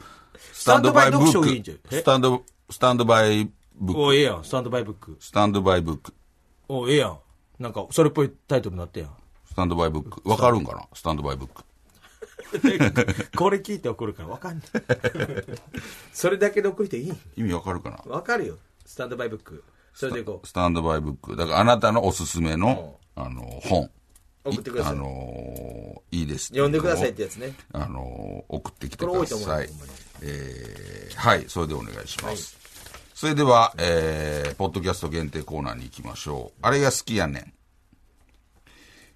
[SPEAKER 2] ス
[SPEAKER 3] タンドバイ
[SPEAKER 2] ブッスタンド、スタンドバイブック。
[SPEAKER 3] おうええやん。スタンドバイブック。
[SPEAKER 2] スタンドバイブック。
[SPEAKER 3] おうええやん。なんか、それっぽいタイトルになってやん。
[SPEAKER 2] スタンドバイブック。わかるんかな？スタンドバイブック。
[SPEAKER 3] これ聞いて怒るから分かんない。それだけで怒りていい
[SPEAKER 2] 意味わかるかな？
[SPEAKER 3] 分かるよ。スタンドバイブック。それでいこう。
[SPEAKER 2] スタンドバイブック。だからあなたのおすすめの、あの、本。
[SPEAKER 3] 送ってください
[SPEAKER 2] あのーいいです
[SPEAKER 3] 読んでくださいってやつね。
[SPEAKER 2] あのー送ってきて
[SPEAKER 3] これ多いと
[SPEAKER 2] ください
[SPEAKER 3] 思うよほんまに。
[SPEAKER 2] えーはい、それでお願いします。それでは、えー、ポッドキャスト限定コーナーに行きましょう。あれが好きやねん。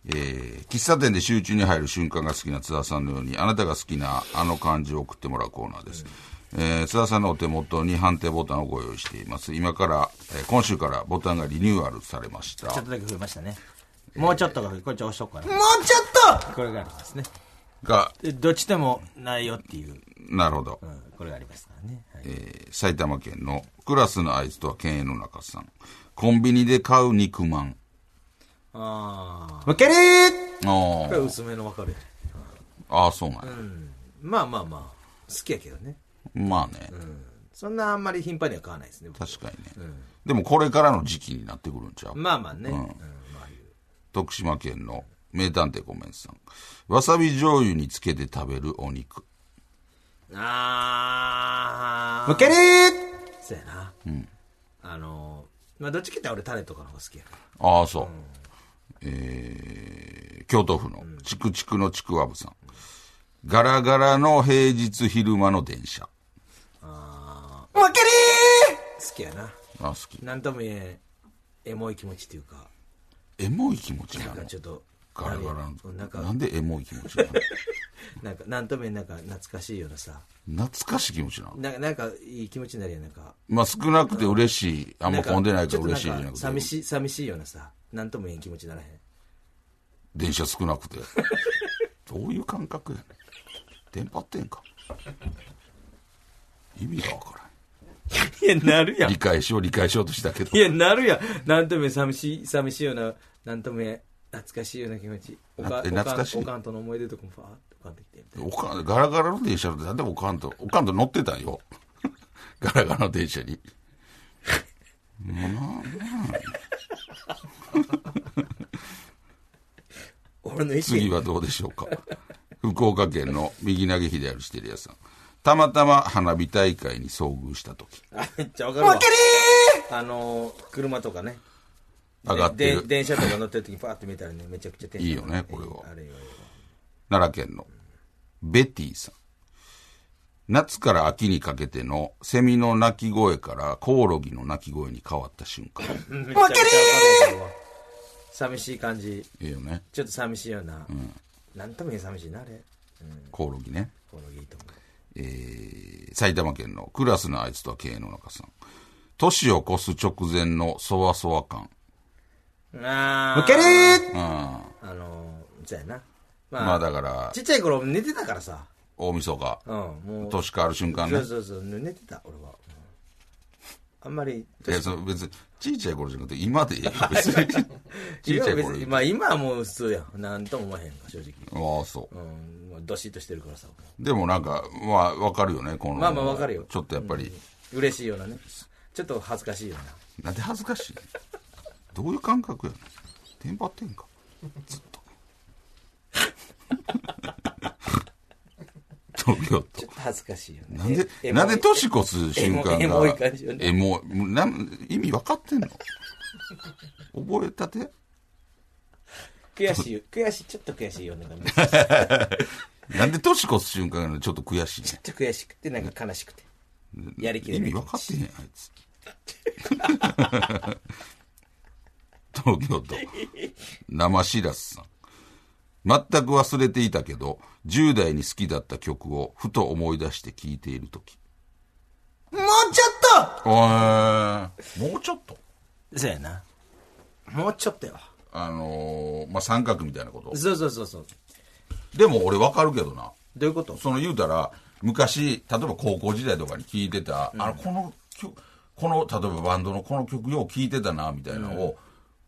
[SPEAKER 2] えー、喫茶店で集中に入る瞬間が好きな津田さんのように、あなたが好きなあの漢字を送ってもらうコーナーです。えー、津田さんのお手元に判定ボタンをご用意しています。今から、えー今週からボタンがリニューアルされました。
[SPEAKER 3] ちょっとだけ増えましたね。もうちょっとが、これちょ押しとくから。もうちょっとこれがありますね。
[SPEAKER 2] が、
[SPEAKER 3] でどっちでもないよっていう、
[SPEAKER 2] なるほど。
[SPEAKER 3] うん、これがありますからね。はい
[SPEAKER 2] えー埼玉県のクラスのあいつとは犬猿の中さん。コンビニで買う肉まん。
[SPEAKER 3] ああ。わかるー
[SPEAKER 2] あー
[SPEAKER 3] これ薄めのわかるよ。
[SPEAKER 2] あー、そうなんや。
[SPEAKER 3] まあまあまあ、好きやけどね。
[SPEAKER 2] まあね、
[SPEAKER 3] そんなあんまり頻繁には買わないですね。僕
[SPEAKER 2] 確かにね、でもこれからの時期になってくるんちゃう、
[SPEAKER 3] まあまあね。うんまあ
[SPEAKER 2] 徳島県の名探偵コメントさん。わさび醤油につけて食べるお肉。
[SPEAKER 3] あー。わかるーそうやな。あのー、まあどっちかって俺タレとかの方が好きやから。
[SPEAKER 2] ああ、そう。えー、京都府のチクチクのちくわぶさん。ガラガラの平日昼間の電車。
[SPEAKER 3] わかるー好きやな。
[SPEAKER 2] あ好き。
[SPEAKER 3] なんとも言えん、エモい気持ちっていうか、
[SPEAKER 2] エモい気持ちな
[SPEAKER 3] なん
[SPEAKER 2] の
[SPEAKER 3] かちょっと、
[SPEAKER 2] ガラガラ
[SPEAKER 3] なんか、
[SPEAKER 2] なんでエモい気持ちなの？
[SPEAKER 3] なんか、なんともなんか懐かしいようなさ、
[SPEAKER 2] 懐かしい気持ちなの？
[SPEAKER 3] なんか、なんかいい気持ちになるやん、なんか。
[SPEAKER 2] まあ少なくて嬉しい。あんま混んでないから嬉しいじゃなくて。
[SPEAKER 3] 寂しい、寂しいようなさ、なんとも言えん気持ちにならへん。
[SPEAKER 2] 電車少なくて。どういう感覚やねん。電波ってんか？意味がわから
[SPEAKER 3] いや、なるや
[SPEAKER 2] ん。理解しよう、理解しようとしたけど
[SPEAKER 3] い。や、なるやん。なんとも寂しい、寂しいような、なんとも懐かしいような気持ちお
[SPEAKER 2] な
[SPEAKER 3] か
[SPEAKER 2] え懐かしい？
[SPEAKER 3] おかんとの思い出とかもファーッと浮かんできてみたい
[SPEAKER 2] おかん、ガラガラの電車でなんでおかんと、おかんと乗ってたんよ。ガラガラの電車に。
[SPEAKER 3] 俺の意思
[SPEAKER 2] 次はどうでしょうか。福岡県の右投げ左してるやつさん。たまたま花火大会に遭遇した時
[SPEAKER 3] あめっちゃわかるわあのー車とかね
[SPEAKER 2] 上がってる
[SPEAKER 3] で電車とか乗ってる時にパーって見たらねめちゃくちゃテンション
[SPEAKER 2] いいよねこれは奈良県のベティさん。夏から秋にかけてのセミの鳴き声からコオロギの鳴き声に変わった瞬間。
[SPEAKER 3] わかるわ寂しい感じ
[SPEAKER 2] いいよね。
[SPEAKER 3] ちょっと寂しいような、なんとも言え寂しいなあれ
[SPEAKER 2] コオロギね。
[SPEAKER 3] このいいと思う
[SPEAKER 2] えー埼玉県のクラスのあいつとは経営の中さん。年を越す直前のそわそわ感。
[SPEAKER 3] あー。
[SPEAKER 2] ウケるー。
[SPEAKER 3] あのーそうやな。ま
[SPEAKER 2] まあだから。
[SPEAKER 3] ち、っちゃい頃寝てたからさ。
[SPEAKER 2] 大晦日、
[SPEAKER 3] うんもう。
[SPEAKER 2] 年変わる瞬間ね。
[SPEAKER 3] そう。そうそう寝てた俺は、うん。あんまり
[SPEAKER 2] いや、その別に、ちいちゃい頃じゃなくて、今でいいよ。別に。ちいち
[SPEAKER 3] 今
[SPEAKER 2] ゃ頃
[SPEAKER 3] はい別にまあ今はもう普通や。んなんとも思わへんか正直。
[SPEAKER 2] ああ、そう。
[SPEAKER 3] うんまあどしっとしてるからさ。
[SPEAKER 2] でもなんか、まあ、わかるよね、この。
[SPEAKER 3] まあまあわかるよ。
[SPEAKER 2] ちょっとやっぱり、
[SPEAKER 3] 嬉しいようなね。ちょっと恥ずかしいような。
[SPEAKER 2] なんで恥ずかしいどういう感覚やねん。テンパってんか。ずっと。東京都
[SPEAKER 3] ちょ。っと恥ずかしいよね
[SPEAKER 2] なんで、
[SPEAKER 3] え
[SPEAKER 2] なんで年越す瞬間が。
[SPEAKER 3] エモい感じよね
[SPEAKER 2] エモいなん意味分かってんの？覚えたて？
[SPEAKER 3] 悔しい悔しいちょっと悔しいよねちょ
[SPEAKER 2] なんで年越す瞬間がちょっと悔しいね
[SPEAKER 3] っと悔しくてなんか悲しくてやりきれ
[SPEAKER 2] 意
[SPEAKER 3] ない
[SPEAKER 2] 味分かってへん、あいつ。東京都、生しらすさん。全く忘れていたけど、10代に好きだった曲をふと思い出して聴いているとき。
[SPEAKER 3] もうちょっ
[SPEAKER 2] おーもうちょっと？
[SPEAKER 3] とそうやなもうちょっとよ
[SPEAKER 2] あのーまあ、三角みたいなこと？
[SPEAKER 3] そうそうそうそう
[SPEAKER 2] でも俺分かるけどな。
[SPEAKER 3] どういうこと？
[SPEAKER 2] その言うたら、昔、例えば高校時代とかに聴いてた、あの、この曲、この、例えばバンドのこの曲よう聴いてたな、みたいなのを、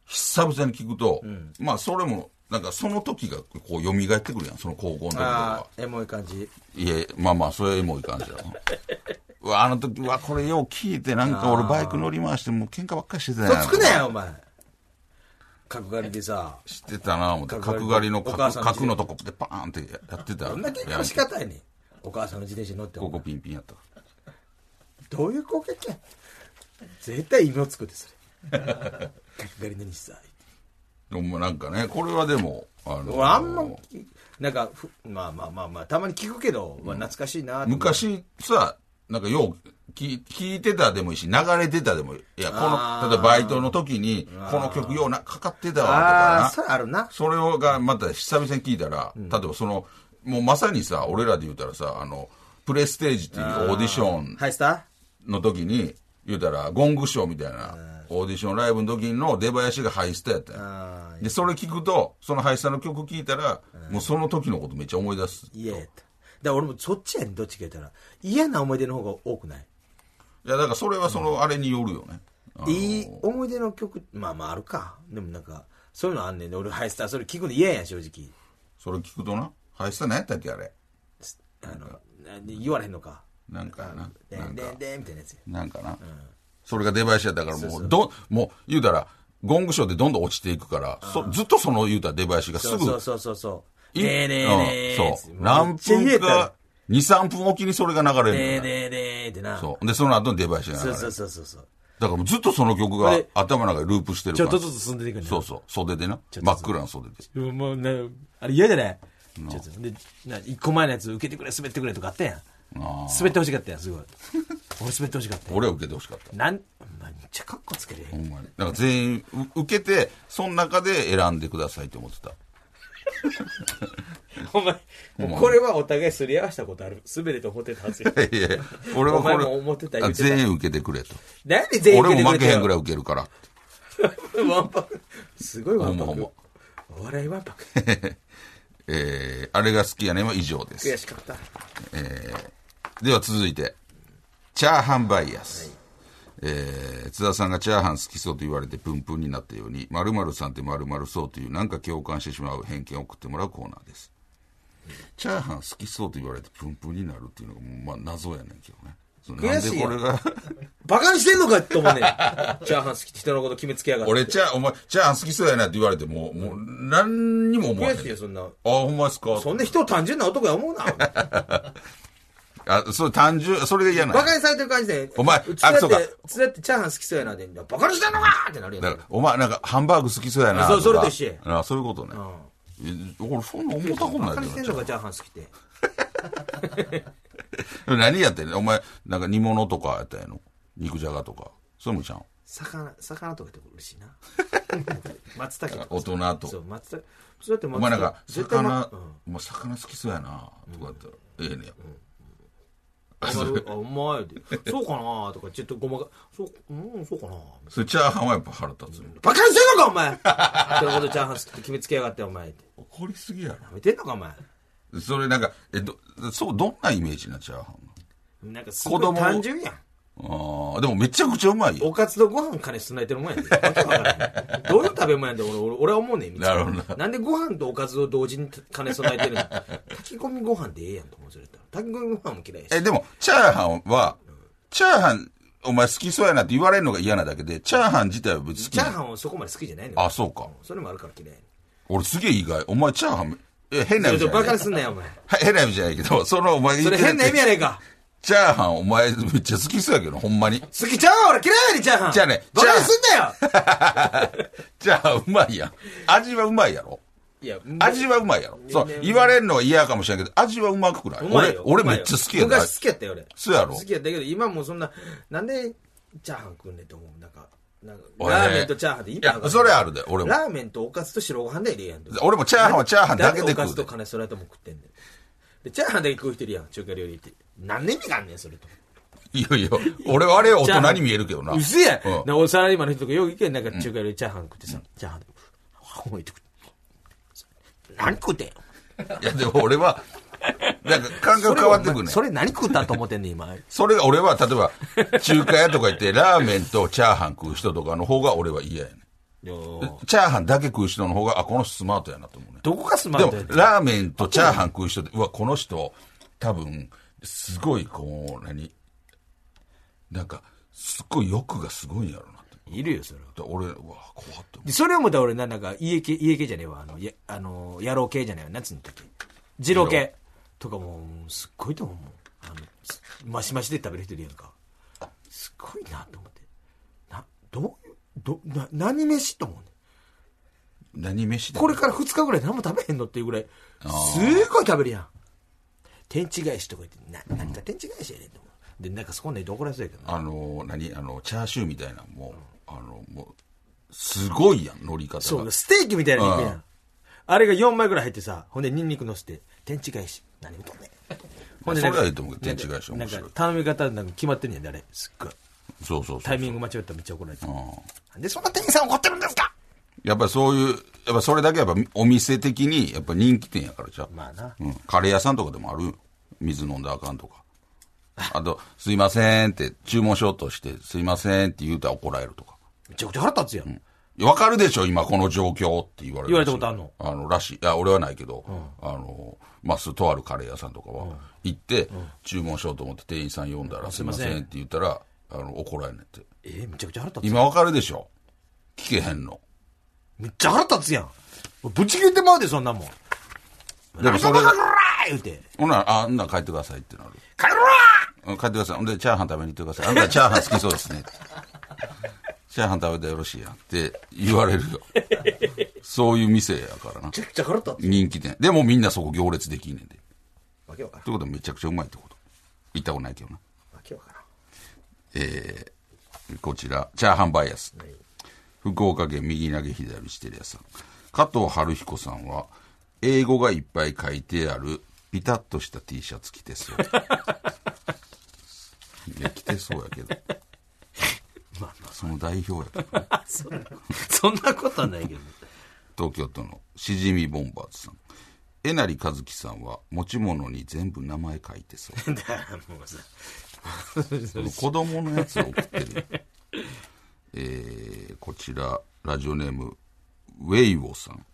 [SPEAKER 2] 久々に聞くと、まあ、それも、なんかその時がこう蘇ってくるやん、その高校の時と
[SPEAKER 3] あ
[SPEAKER 2] か。
[SPEAKER 3] あエモい感じ
[SPEAKER 2] いえ、まあまあ、それもいい感じだ。うわ、あの時、うわ、これよう聞いて、なんか俺バイク乗り回して、もう喧嘩ばっかりしてたやん。
[SPEAKER 3] とつくなよお前角刈りでさ
[SPEAKER 2] 知ってたな、思って。
[SPEAKER 3] 角刈り
[SPEAKER 2] の角角のとこでパーンってやってた。
[SPEAKER 3] どんな喧嘩の仕方やねんお母さんの自転車に乗って
[SPEAKER 2] ここピンピンやった。
[SPEAKER 3] どういう攻撃や絶対芋つくでそれ角刈りの日さ
[SPEAKER 2] でもなんかね、これはでも、あの
[SPEAKER 3] 俺あんまなんかふまあまあまあまあたまに聞くけど、まあ、懐かしいな
[SPEAKER 2] 昔さ、なんかよう聞聞いてたでもいいし、流れてたでもいい。いや、こ
[SPEAKER 3] あー。
[SPEAKER 2] の、例えばバイトの時に、この曲ような、かかってたわ、と
[SPEAKER 3] ああ
[SPEAKER 2] かな。
[SPEAKER 3] それあるな。
[SPEAKER 2] それをがまた久々に聞いたら、例えばその、もうまさにさ、俺らで言うたらさ、あの、プレステージっていうオーディション
[SPEAKER 3] ハイスタ
[SPEAKER 2] の時に、言うたら、ゴングショーみたいな、オーディションライブの時の出囃子がハイスタやったで、それ聞くと、そのハイスタの曲聞いたら、もうその時のことめっちゃ思い出す。
[SPEAKER 3] いやだから俺もそっちやねんどっちか言ったら。嫌な思い出の方が多くない？
[SPEAKER 2] いや、だからそれはその、あれによるよね。あの
[SPEAKER 3] いい思い出の曲まあまああるか。でもなんかそういうのあんねんで俺ハイスタそれ聞くの嫌やん正直。
[SPEAKER 2] それ聞くとな、ハイスタ何やったっけあれ？
[SPEAKER 3] あのな言われへんのか。
[SPEAKER 2] なんかな。
[SPEAKER 3] で
[SPEAKER 2] なん
[SPEAKER 3] でん、でんみたいなやつや。
[SPEAKER 2] なんかな。それが出囃子やったからもう、ど、もう言うたら、ゴングショーでどんどん落ちていくから、そずっとその言うたら出囃子がすぐ、
[SPEAKER 3] そうそうそうそうそう。
[SPEAKER 2] い
[SPEAKER 3] ねえねえねえ。
[SPEAKER 2] うんそう。何分か、2、3分おきにそれが流れる
[SPEAKER 3] ねえねえねえってな。
[SPEAKER 2] そう。で、その後に出囃子が流れる。
[SPEAKER 3] そうそうそうそうそう。
[SPEAKER 2] だからもうずっとその曲が頭の中でループしてるから。
[SPEAKER 3] ちょっとずつ進んでいくんだ
[SPEAKER 2] そうそう。袖でな。真っ暗な袖で。
[SPEAKER 3] もうねあれ嫌じゃない？ちょっとでな一個前のやつ受けてくれ滑ってくれとかあったやん。
[SPEAKER 2] あ
[SPEAKER 3] 滑ってほしかったやんすごい俺滑ってほしかった
[SPEAKER 2] 俺は受けてほしかった。
[SPEAKER 3] なんめっちゃカッコつける
[SPEAKER 2] ほんまに。だから全員受けて、その中で選んでくださいって思ってた。
[SPEAKER 3] お前もうこれはお互いすり合わせたことある滑れと思ってたはずよ
[SPEAKER 2] いやいや俺はこれ
[SPEAKER 3] も思ってたってた
[SPEAKER 2] 全員受けてくれと。
[SPEAKER 3] なんで全員
[SPEAKER 2] 俺も負けへんぐら
[SPEAKER 3] い
[SPEAKER 2] 受けるから。
[SPEAKER 3] ワンパクすごいワンパ
[SPEAKER 2] ほんま
[SPEAKER 3] クお笑いワンパク
[SPEAKER 2] えー、あれが好きやねんは以上です。
[SPEAKER 3] 悔しかった
[SPEAKER 2] では続いて、チャーハンバイアス。えー津田さんがチャーハン好きそうと言われてプンプンになったように、〇〇さんって〇〇そうというなんか共感してしまう偏見を送ってもらうコーナーです。チャーハン好きそうと言われてプンプンになるっていうのがもうまあ謎やねんけどね。なん
[SPEAKER 3] 悔しいやん
[SPEAKER 2] でこれが、
[SPEAKER 3] バカにしてんのかと思うねん。チャーハン好きって人のこと決めつけやがって。
[SPEAKER 2] 俺チャー、お前、チャーハン好きそうやなって言われても、もう、何にも思わへん。
[SPEAKER 3] 悔しいよ、そんな。
[SPEAKER 2] あ、ほんまですか？
[SPEAKER 3] そんな人を単純な男や思うな。
[SPEAKER 2] あ、そう、単純、それが嫌なの
[SPEAKER 3] バカにされてる感じで。
[SPEAKER 2] お前
[SPEAKER 3] つだっ
[SPEAKER 2] あそうか
[SPEAKER 3] て、つだってチャーハン好きそうやなで、バカにしてんのかってなるやん。
[SPEAKER 2] だから、お前なんかハンバーグ好きそうやな
[SPEAKER 3] そう
[SPEAKER 2] か
[SPEAKER 3] それと一緒や
[SPEAKER 2] あ、そういうことね。え俺、そんな思ったこと
[SPEAKER 3] バカ
[SPEAKER 2] ないけど
[SPEAKER 3] にしてんのか、チャーハン好きって。
[SPEAKER 2] な。何やってんの？お前、なんか煮物とかやったんやの？肉じゃがとか。それもちゃん。
[SPEAKER 3] 魚、魚とかって嬉しいな。松茸とか。
[SPEAKER 2] 大人と
[SPEAKER 3] そう、松茸。そうやって松茸
[SPEAKER 2] お前なんか、魚、
[SPEAKER 3] うん
[SPEAKER 2] お前魚好きそうやなとかやったら、ええねや。
[SPEAKER 3] あ、うまいって。そうかなとか、ちょっとごまか、そう、うん、そうかな
[SPEAKER 2] それチャーハンはやっぱ腹立つの？
[SPEAKER 3] バカにしてんのか、お前人のことチャーハン好きって決めつけやがって、お前って。
[SPEAKER 2] 怒りすぎや
[SPEAKER 3] やめてんのか、お前。
[SPEAKER 2] ろ。それなんか、え、ど、そう、どんなイメージなチャーハン
[SPEAKER 3] なんかすごい
[SPEAKER 2] 子供
[SPEAKER 3] 単純やん。
[SPEAKER 2] ああ、でもめちゃくちゃうまいよ。
[SPEAKER 3] おかずとご飯金備えてるもんやで。わけわからんどういう食べ物やんで、俺、俺俺は思うねん。
[SPEAKER 2] なるほどな
[SPEAKER 3] なんでご飯とおかずを同時に金備えてるの？炊き込みご飯でええやんと思う、それやったら。炊き込みご飯も嫌いやし。
[SPEAKER 2] え、でも、チャーハンは、チャーハン、お前好きそうやなって言われるのが嫌なだけで、チャーハン自体は別に好き
[SPEAKER 3] チャー
[SPEAKER 2] な
[SPEAKER 3] ハンをそこまで好きじゃないのよ
[SPEAKER 2] あ、そうか。
[SPEAKER 3] それもあるから嫌いやね
[SPEAKER 2] 俺すげえ意外。お前チャーハン、え、変
[SPEAKER 3] ん。
[SPEAKER 2] な意味じゃない
[SPEAKER 3] ちょっとバカに。すんなよ、お前。
[SPEAKER 2] は 変な意味じゃないけど、そのお前
[SPEAKER 3] それ変な意味や
[SPEAKER 2] ね
[SPEAKER 3] ねんか。
[SPEAKER 2] チャーハンお前めっちゃ好きそうやけど、ほんまに。
[SPEAKER 3] 好きちゃうわ俺嫌いやねん、チャーハン。
[SPEAKER 2] じゃあね
[SPEAKER 3] バカにすんなよ
[SPEAKER 2] チャーハンうまいやん。味はうまいやろ。
[SPEAKER 3] いや、
[SPEAKER 2] 味はうまいやろ。そう、言われるのは嫌かもしれんけど、味はうまくないう俺俺めっちゃ好きやな。
[SPEAKER 3] 昔好きやったよ、俺。
[SPEAKER 2] そうやろ
[SPEAKER 3] 好きやったけど、今もうそんな、なんで、チャーハン食うねんと思う。なんか、なんか、
[SPEAKER 2] 俺
[SPEAKER 3] ラーメンとチャーハンで意
[SPEAKER 2] いや、
[SPEAKER 3] 味わかんない
[SPEAKER 2] それあるで、俺も。
[SPEAKER 3] ラーメンとおかずと白ご飯で入れやんと。
[SPEAKER 2] 俺もチャーハンはチャーハンだけで食うで
[SPEAKER 3] おかずと。金それとも食ってんねん。で、チャーハンだけ食う人いるやん、中華料理って。何年意味があんねん、それと。
[SPEAKER 2] いやいや、俺はあれ大人に見えるけどな。
[SPEAKER 3] うせや、
[SPEAKER 2] うん
[SPEAKER 3] なおサラリーマンの人とかよく行けんなんか中華料理チャーハン食ってさ、チャーハンで、置いてくる。何食うてん
[SPEAKER 2] いや、でも俺は、なんか感覚変わってくるね。
[SPEAKER 3] それ何食ったと思ってんねん、今。
[SPEAKER 2] それが俺は、例えば、中華屋とか行って、ラーメンとチャーハン食う人とかの方が俺は嫌やね
[SPEAKER 3] よ
[SPEAKER 2] チャーハンだけ食う人の方が、あ、この人スマートやなと思うね。
[SPEAKER 3] どこがスマ
[SPEAKER 2] でも
[SPEAKER 3] ートやっ、て
[SPEAKER 2] ラーメンとチャーハン食う人って、うわ、この人、多分、すごい、こう、何？なんか、すっごい欲がすごいんやろな。
[SPEAKER 3] いるよ、それは。
[SPEAKER 2] で俺、うわ、怖って思
[SPEAKER 3] で、それを思ったら俺な、なんか、家系、家系じゃねえわ。あの、や、あの、野郎系じゃねえわ。なんつうんだっけ？二郎系とかもう、すっごいと思う。あの、すマシマシで食べる人いるやんか。すごいなと思って。な、どういう、ど、な、何飯と思うね
[SPEAKER 2] う。何飯だ
[SPEAKER 3] これから二日ぐらい何も食べへんのっていうぐらい、すごい食べるやん。天地返しとか言って、な、何か天地返しやねんと思う。で、なんかそこね、怒らせやけどな。
[SPEAKER 2] あの、何あの、チャーシューみたいなのも、あの、もう、すごいやん、乗り方が。
[SPEAKER 3] そう、ステーキみたいな肉や
[SPEAKER 2] うん
[SPEAKER 3] ん。あれが4枚ぐらい入ってさ、ほんでニンニク乗せて、天地返し。何言うとんねん。ほんでなんか
[SPEAKER 2] それはいいと思うけど天地返し面白い
[SPEAKER 3] なんか頼み方なんか決まってんねんで、あれ。すっごい。
[SPEAKER 2] そうそうそう。
[SPEAKER 3] タイミング間違ったらめっちゃ怒られて。
[SPEAKER 2] うん
[SPEAKER 3] でそんな店員さん怒ってるんですか
[SPEAKER 2] やっぱりそういう、やっぱそれだけやっぱお店的に、やっぱ人気店やからじゃ
[SPEAKER 3] まあな。
[SPEAKER 2] うん。カレー屋さんとかでもある水飲んだらあかんとか。あと、すいませんって注文しようとして、すいませんって言うたら怒られるとか。
[SPEAKER 3] めちゃくちゃ腹立つやん。
[SPEAKER 2] いやわかるでしょ今この状況って言われる。
[SPEAKER 3] 言われたことあんの？
[SPEAKER 2] あの、らしい。いや、俺はないけど、あの、まあ、すとあるカレー屋さんとかは、行って、注文しようと思って店員さん呼んだら、すいませんって言ったら、あの、怒られんねんって。
[SPEAKER 3] えーめちゃくちゃ腹立つ。
[SPEAKER 2] 今わかるでしょ聞けへんの。
[SPEAKER 3] めっちゃ腹立つやん。ぶち切れてまうで、そんなもん。
[SPEAKER 2] でもそれ
[SPEAKER 3] 言うて。
[SPEAKER 2] ほんなら、あ、ほんなら帰ってくださいってなる。
[SPEAKER 3] 帰ろ
[SPEAKER 2] うん帰ってください。ほんで、チャーハン食べに行ってください。あんたチャーハン好きそうですね。チャーハン食べてよろしいやんって言われるよ。そういう店やからな
[SPEAKER 3] め。ちゃくちゃ腹立つ。
[SPEAKER 2] 人気店。でもみんなそこ行列できんねんで。
[SPEAKER 3] わけわからん。
[SPEAKER 2] ということはめちゃくちゃうまいってこと。行ったことないけどな。
[SPEAKER 3] わけわからん。
[SPEAKER 2] えー、こちら、チャーハンバイアス。福岡県右投げ左打ちテレ屋さん。加藤春彦さんは、英語がいっぱい書いてある、ピタッとした T シャツ着てそう。い や、着てそうやけど。
[SPEAKER 3] まあま
[SPEAKER 2] その代表やけど。
[SPEAKER 3] あ、そんな、そんなことはないけど。
[SPEAKER 2] 東京都のしじみボンバーズさん。えなりかずきさんは持ち物に全部名前書いてそう。
[SPEAKER 3] だからもうさ、
[SPEAKER 2] 子供のやつを送ってる。えーこちら、ラジオネーム、ウェイウォさん。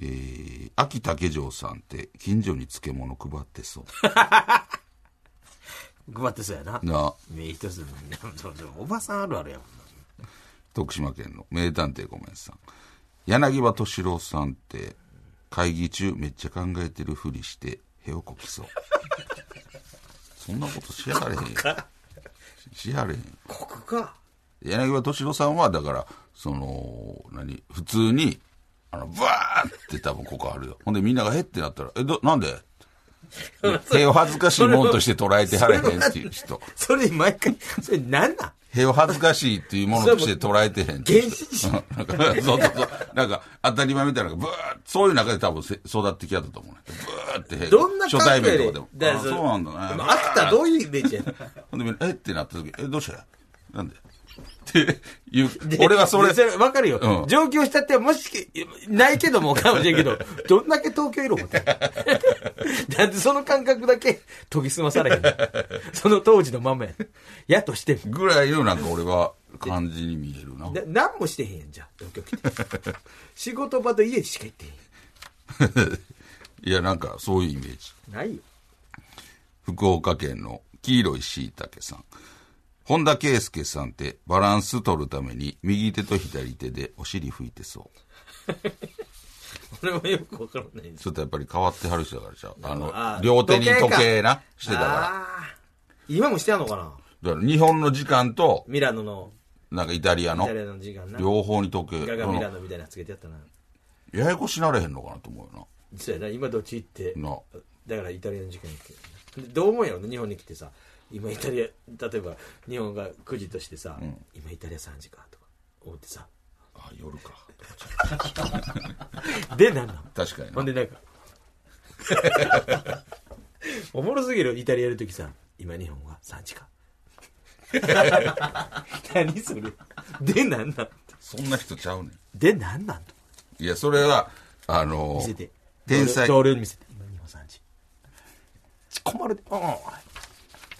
[SPEAKER 2] えー、秋竹城さんって近所に漬物配ってそう。
[SPEAKER 3] 配ってそうやな。
[SPEAKER 2] な、
[SPEAKER 3] 目一つおばさんあるあるやもんな。
[SPEAKER 2] 徳島県の名探偵ごめんさん。柳葉敏郎さんって会議中めっちゃ考えてるふりしてへをこきそう。そんなことしやがれへんよ。しやがれへんよ。
[SPEAKER 3] ここか。
[SPEAKER 2] 柳葉敏郎さんは、だから、その、何、普通に、あの、ブワーって多分ここあるよ。ほんでみんながへってなったら、え、ど、なんで？へを恥ずかしいもんとして捉えてはれへんっていう人。
[SPEAKER 3] それ毎回、それなんなん？
[SPEAKER 2] へを恥ずかしいっていうものとして捉えてへんっていう人。
[SPEAKER 3] 原
[SPEAKER 2] なんかそうそうそう。なんか、当たり前みたいなのが、ブーッそういう中で多分せ育ってきたと思うね。ブーってへ
[SPEAKER 3] どんな
[SPEAKER 2] 初対面とかでも。
[SPEAKER 3] そ
[SPEAKER 2] うなんだね。
[SPEAKER 3] でも秋田どういうイメージや
[SPEAKER 2] ほんで、えってなった時、え、どうした？なんで？っていう、俺はそれ、
[SPEAKER 3] でわかるよ。
[SPEAKER 2] うん
[SPEAKER 3] 上京したって、もし、ないけどもかもしれんけど、どんだけ東京いる思って。だってその感覚だけ研ぎ澄まされへん。その当時のままや。やとしても。
[SPEAKER 2] ぐらいのなんか俺は感じに見えるな。
[SPEAKER 3] な何もしてへんやん、じゃあ、東京来て。仕事場と家しか行ってへん。
[SPEAKER 2] いや、なんかそういうイメージ。
[SPEAKER 3] ないよ。
[SPEAKER 2] 福岡県の黄色いしいたけさん。本田圭佑さんってバランス取るために右手と左手でお尻拭いてそう。
[SPEAKER 3] 俺もよくわからない
[SPEAKER 2] ちょっとやっぱり変わってはる人だからちゃう。あの、
[SPEAKER 3] あー
[SPEAKER 2] 両手に時
[SPEAKER 3] 時計
[SPEAKER 2] 計な、してたから。
[SPEAKER 3] 今もしてやんのかな？
[SPEAKER 2] だから日本の時間と、
[SPEAKER 3] ミラノの、
[SPEAKER 2] なんかイタリアの
[SPEAKER 3] イタ、リアの時間な。
[SPEAKER 2] 両方に時計。
[SPEAKER 3] ガガミラノみたいなのつけてやったな。
[SPEAKER 2] ややこしなれへんのかなと思うよ
[SPEAKER 3] そうやな、今どっち行って。
[SPEAKER 2] な。な
[SPEAKER 3] だからイタリアの時間に来てでどう思うやろね日本に来てさ今イタリア例えば日本が9時としてさ、今イタリア3時かとか思ってさ。
[SPEAKER 2] あ、夜か。
[SPEAKER 3] でなんなん
[SPEAKER 2] 確かにな。
[SPEAKER 3] ほんでなんか。おもろすぎるイタリアやるときさ今日本は3時か。何それ？でなんなん？
[SPEAKER 2] そんな人ちゃうねん。
[SPEAKER 3] でなんなん？と
[SPEAKER 2] いや、それは、あの
[SPEAKER 3] 見せて。
[SPEAKER 2] 天才。
[SPEAKER 3] 同僚に見せて。今日本3時。ち困るで。うん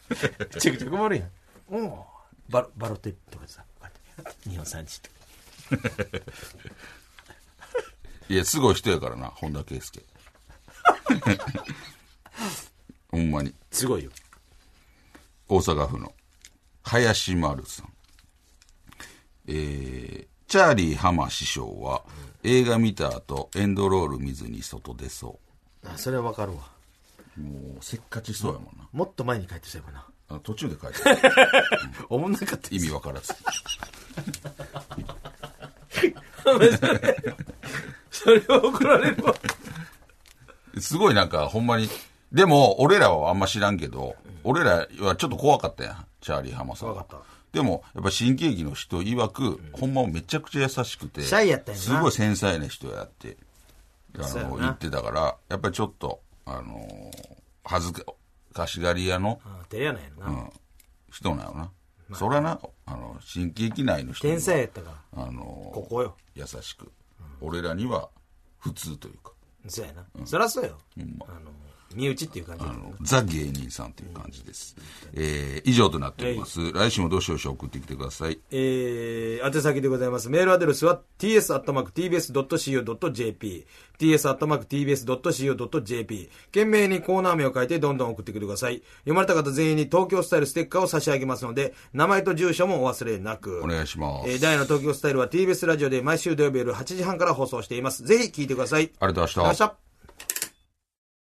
[SPEAKER 3] めちゃくちゃ困るやんうんバロバロテとかでさこうやって日本3時とか
[SPEAKER 2] いや、すごい人やからな、本田圭佑。ほんまに。
[SPEAKER 3] すごいよ
[SPEAKER 2] 大阪府の林丸さん。えー、チャーリー浜師匠は、映画見た後、エンドロール見ずに外出そ
[SPEAKER 3] あそれはわかるわ
[SPEAKER 2] う。もう、せっかちそうやもんな。
[SPEAKER 3] もっと前に帰ってそうやもんな。
[SPEAKER 2] あ途中で帰って。
[SPEAKER 3] おもんなかった。
[SPEAKER 2] 意味わからず。
[SPEAKER 3] それは怒られるわ。
[SPEAKER 2] すごいなんか、ほんまに、でも、俺らはあんま知らんけど、俺らはちょっと怖かったやん、チャーリー浜さんは。
[SPEAKER 3] 怖かった。
[SPEAKER 2] でも、やっぱ新喜劇の人曰く、ほんまめちゃくちゃ優しくて、
[SPEAKER 3] シャイやったんやな。
[SPEAKER 2] すごい繊細な人やって、あの、言ってたから、やっぱりちょっと、あのー恥ずかしがり屋の、
[SPEAKER 3] あ照れ屋なんやろな、
[SPEAKER 2] うん、人なのな。そらな、あの、新喜劇内の人には
[SPEAKER 3] 天才やったか。ら
[SPEAKER 2] あのー
[SPEAKER 3] ここよ。
[SPEAKER 2] 優しく、俺らには普通というか、
[SPEAKER 3] そうやな、そりゃそうよ、
[SPEAKER 2] ま。
[SPEAKER 3] あの身内っていう感じ
[SPEAKER 2] あの、ザ芸人さんという感じです。えー、以上となっております。来週もどしどし送ってきてください。
[SPEAKER 3] えー、宛先でございます。メールアドレスは ts.tbs.co.jp ts.tbs.co.jp 懸命にコーナー名を書いてどんどん送ってきてください。読まれた方全員に東京スタイルステッカーを差し上げますので、名前と住所もお忘れなく。
[SPEAKER 2] お願いします。
[SPEAKER 3] えー、ダイヤの東京スタイルは TBS ラジオで毎週土曜日夜8時半から放送しています。ぜひ聞いてください。ありがとうございました。